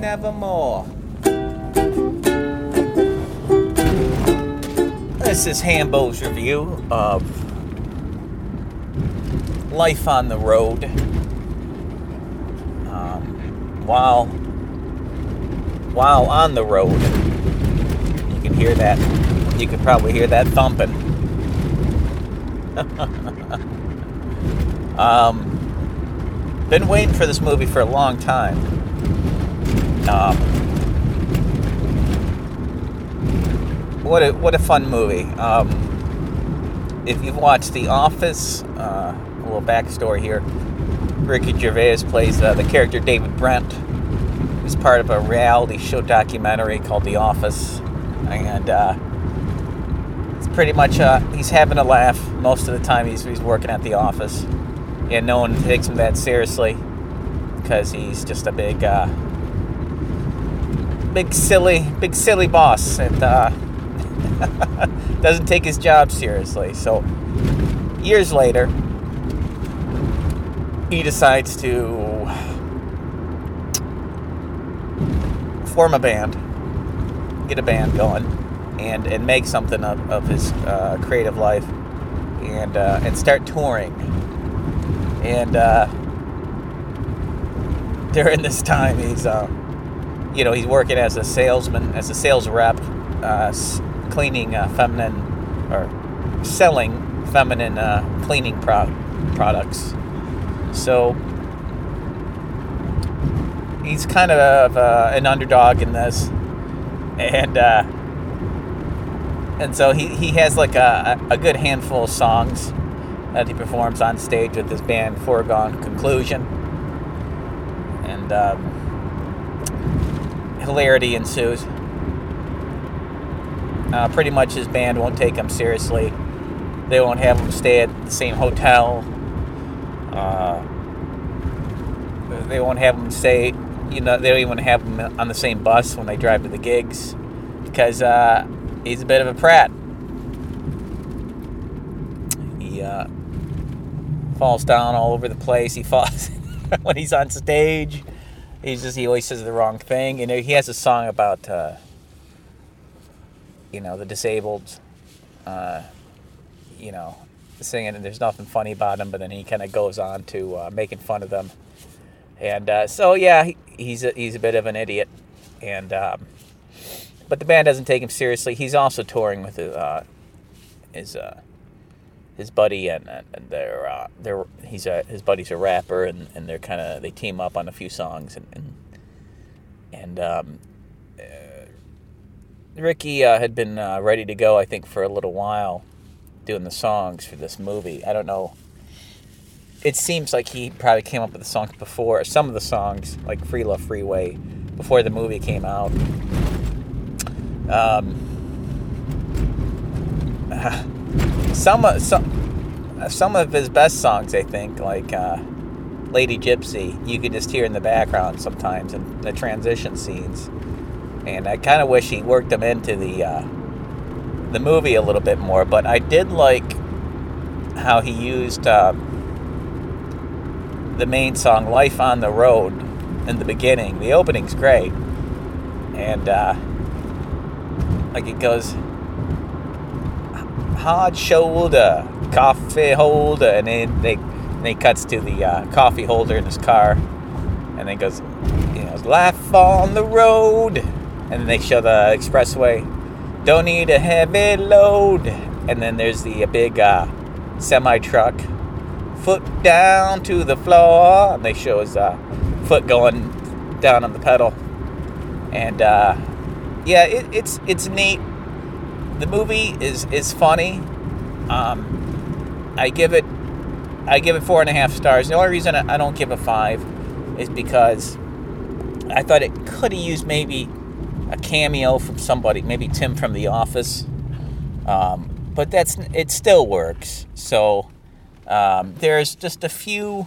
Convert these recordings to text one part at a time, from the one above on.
nevermore. This is Hambo's review of Life on the Road. Um, while while on the road, you can hear that. You can probably hear that thumping. um, been waiting for this movie for a long time. Um, what a what a fun movie. Um, if you've watched The Office, uh, a little backstory here. Ricky Gervais plays uh, the character David Brent. He's part of a reality show documentary called The Office, and uh, it's pretty much uh, he's having a laugh most of the time he's, he's working at the office, and no one takes him that seriously because he's just a big, uh, big silly, big silly boss, and uh, doesn't take his job seriously. So years later, he decides to form a band, get a band going, and and make something of, of his uh, creative life, and uh, and start touring. And uh, during this time, he's uh, you know he's working as a salesman, as a sales rep, uh, cleaning uh, feminine or selling feminine cleaning pro- products. So he's kind of uh, an underdog in this, and uh, and so he, he has like a, a good handful of songs that he performs on stage with his band Foregone Conclusion, and um, hilarity ensues. Uh, pretty much his band won't take him seriously. They won't have him stay at the same hotel. Uh, they won't have him stay you know, they don't even have him on the same bus when they drive to the gigs because uh, he's a bit of a prat. He uh, falls down all over the place. He falls when he's on stage. He's just he always says the wrong thing. You know, he has a song about uh, you know the disabled. Uh, you know, singing, and there's nothing funny about him. But then he kind of goes on to uh, making fun of them and uh, so, yeah, he, he's a, he's a bit of an idiot, and um, but the band doesn't take him seriously. He's also touring with his uh, his, uh, his buddy, and, and they're uh, they're he's a his buddy's a rapper, and, and they're kind of they team up on a few songs, and and, and um, uh, Ricky uh, had been ready to go, I think, for a little while, doing the songs for this movie. I don't know it seems like he probably came up with the songs before some of the songs like free love freeway before the movie came out um, some of some some of his best songs i think like uh, lady gypsy you could just hear in the background sometimes in the transition scenes and i kind of wish he worked them into the uh, the movie a little bit more but i did like how he used uh, the main song "Life on the Road" in the beginning. The opening's great, and uh, like it goes hard shoulder, coffee holder, and then they and he cuts to the uh, coffee holder in his car, and then goes, you know, life on the road, and then they show the expressway. Don't need a heavy load, and then there's the big uh, semi truck foot down to the floor. And they show his uh, foot going down on the pedal. And uh, yeah, it, it's it's neat. The movie is is funny. Um, I give it I give it four and a half stars. The only reason I don't give a five is because I thought it could have used maybe a cameo from somebody, maybe Tim from The Office. Um, but that's it still works. So um, there's just a few,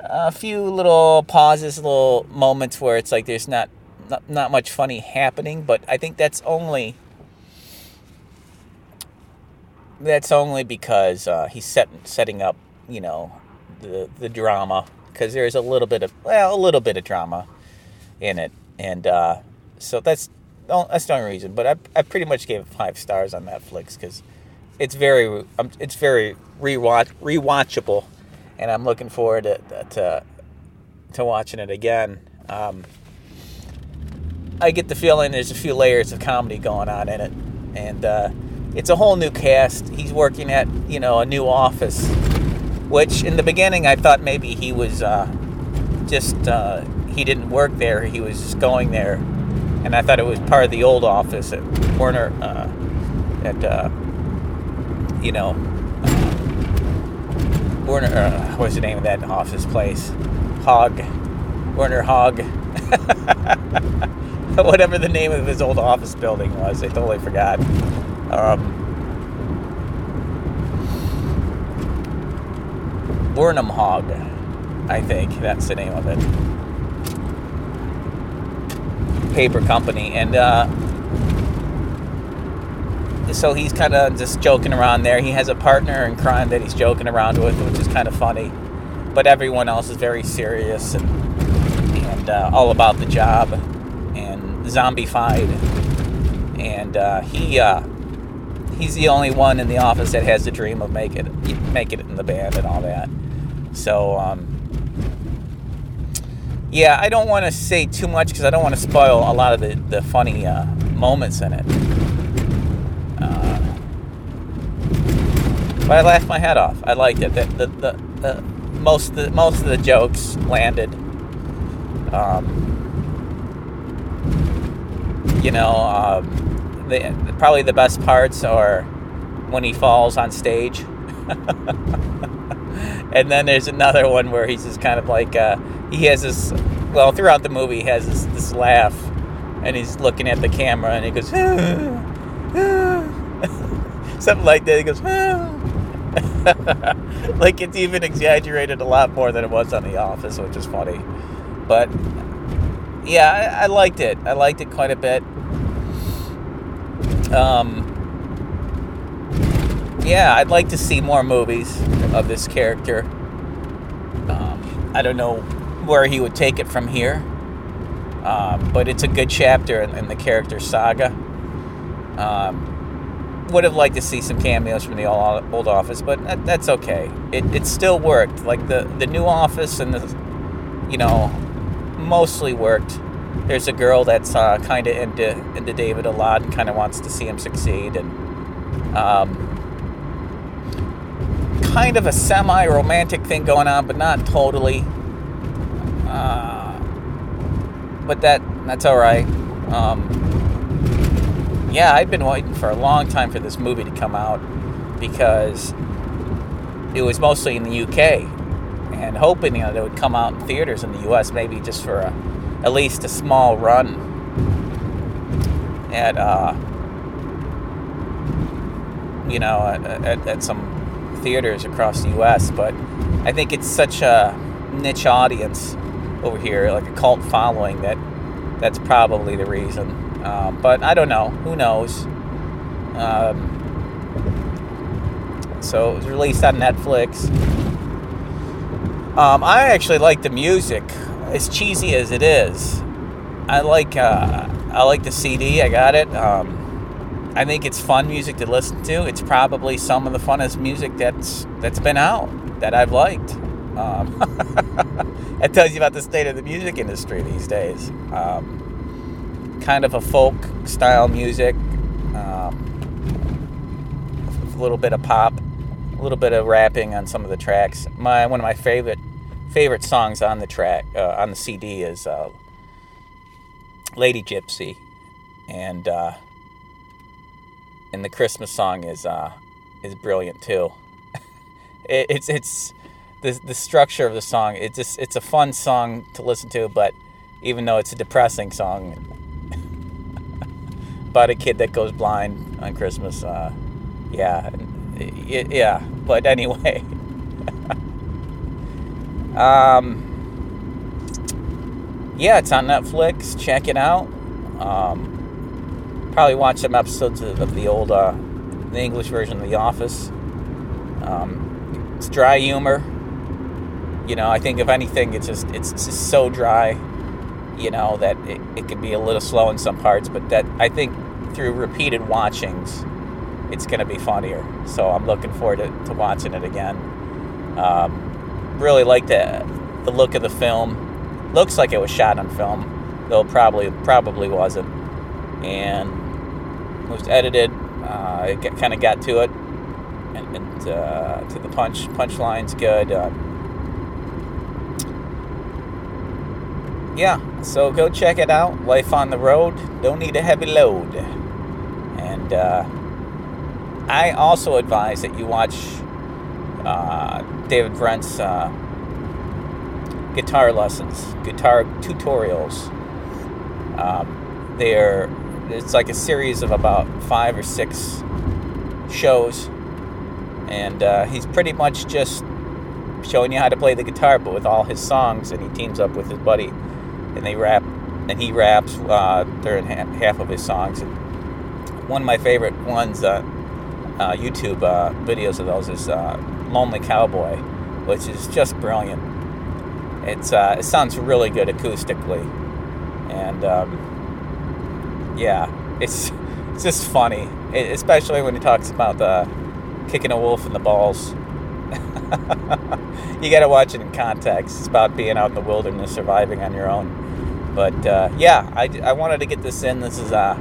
a few little pauses, little moments where it's like there's not, not, not much funny happening, but I think that's only, that's only because uh, he's set, setting up, you know, the the drama because there's a little bit of well, a little bit of drama in it, and uh, so that's that's the only reason. But I, I pretty much gave it five stars on Netflix because it's very um, it's very rewatch rewatchable, and I'm looking forward to to, to watching it again. Um, I get the feeling there's a few layers of comedy going on in it, and uh, it's a whole new cast. He's working at you know a new office, which in the beginning I thought maybe he was uh, just uh, he didn't work there. He was just going there, and I thought it was part of the old office at Warner uh, at uh, you know Warner. Uh, what's the name of that office place? Hogg, Werner Hogg. Whatever the name of his old office building was, I totally forgot. Um, Burnham Hogg, I think that's the name of it. Paper company, and uh, so he's kind of just joking around there. He has a partner in crime that he's joking around with, which is kind of funny. But everyone else is very serious and, and uh, all about the job and zombified. And uh, he uh, he's the only one in the office that has the dream of making it, it in the band and all that. So um, yeah, I don't want to say too much because I don't want to spoil a lot of the the funny uh, moments in it. Uh, but I laughed my head off. I liked it. The, the, the, the most of the, most of the jokes landed. Um, you know, um, the, probably the best parts are when he falls on stage. and then there's another one where he's just kind of like uh, he has this. Well, throughout the movie, he has this, this laugh, and he's looking at the camera, and he goes, ah, ah. something like that. He goes, ah. like it's even exaggerated a lot more than it was on The Office, which is funny. But yeah, I, I liked it. I liked it quite a bit. Um, yeah, I'd like to see more movies of this character. Um, I don't know where he would take it from here, um, but it's a good chapter in, in the character saga. Um, would have liked to see some cameos from the old, office, but that, that's okay. It, it still worked. Like the, the new office and the, you know, mostly worked. There's a girl that's uh, kind of into into David a lot and kind of wants to see him succeed, and um, kind of a semi-romantic thing going on, but not totally. Uh, but that that's all right. Um, yeah, I've been waiting for a long time for this movie to come out because it was mostly in the UK and hoping you know, it would come out in theaters in the US maybe just for a, at least a small run at uh, you know at, at some theaters across the US but I think it's such a niche audience over here like a cult following that that's probably the reason um, but I don't know. Who knows? Um, so it was released on Netflix. Um, I actually like the music, as cheesy as it is. I like uh, I like the CD. I got it. Um, I think it's fun music to listen to. It's probably some of the funnest music that's that's been out that I've liked. Um, it tells you about the state of the music industry these days. Um, kind of a folk style music, um, a little bit of pop, a little bit of rapping on some of the tracks. My one of my favorite favorite songs on the track uh, on the CD is uh, "Lady Gypsy," and uh, and the Christmas song is uh, is brilliant too. it, it's it's the the structure of the song. It's just it's a fun song to listen to, but even though it's a depressing song, about a kid that goes blind on Christmas. Uh, yeah, yeah. But anyway, um, yeah, it's on Netflix. Check it out. Um, probably watch some episodes of, of the old, uh, the English version of The Office. Um, it's dry humor. You know, I think if anything, it's just it's just so dry. you know that it, it can be a little slow in some parts, but that I think through repeated watchings, it's going to be funnier. So I'm looking forward to, to watching it again. Um, really like the the look of the film. Looks like it was shot on film, though probably probably wasn't. And was edited. Uh, it kind of got to it, and, and uh, to the punch punchline's good. Uh, yeah, so go check it out. Life on the road. Don't need a heavy load. And uh, I also advise that you watch uh, David Brent's uh, guitar lessons, guitar tutorials. Um, they're it's like a series of about five or six shows, and uh, he's pretty much just showing you how to play the guitar, but with all his songs, and he teams up with his buddy, and they rap, and he raps uh, during half of his songs. And one of my favorite ones, uh, uh, YouTube uh, videos of those, is "Lonely Cowboy," which is just brilliant. It's uh, it sounds really good acoustically, and um, yeah, it's it's just funny, it, especially when he talks about the kicking a wolf in the balls. you got to watch it in context. It's about being out in the wilderness, surviving on your own. But uh, yeah, I, I wanted to get this in. This is uh,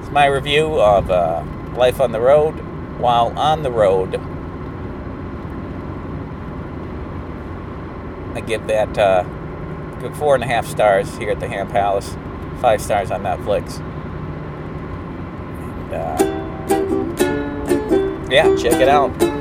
it's my review of uh, life on the road while on the road. I give that uh, four and a half stars here at the Ham Palace, five stars on Netflix. And, uh, yeah, check it out.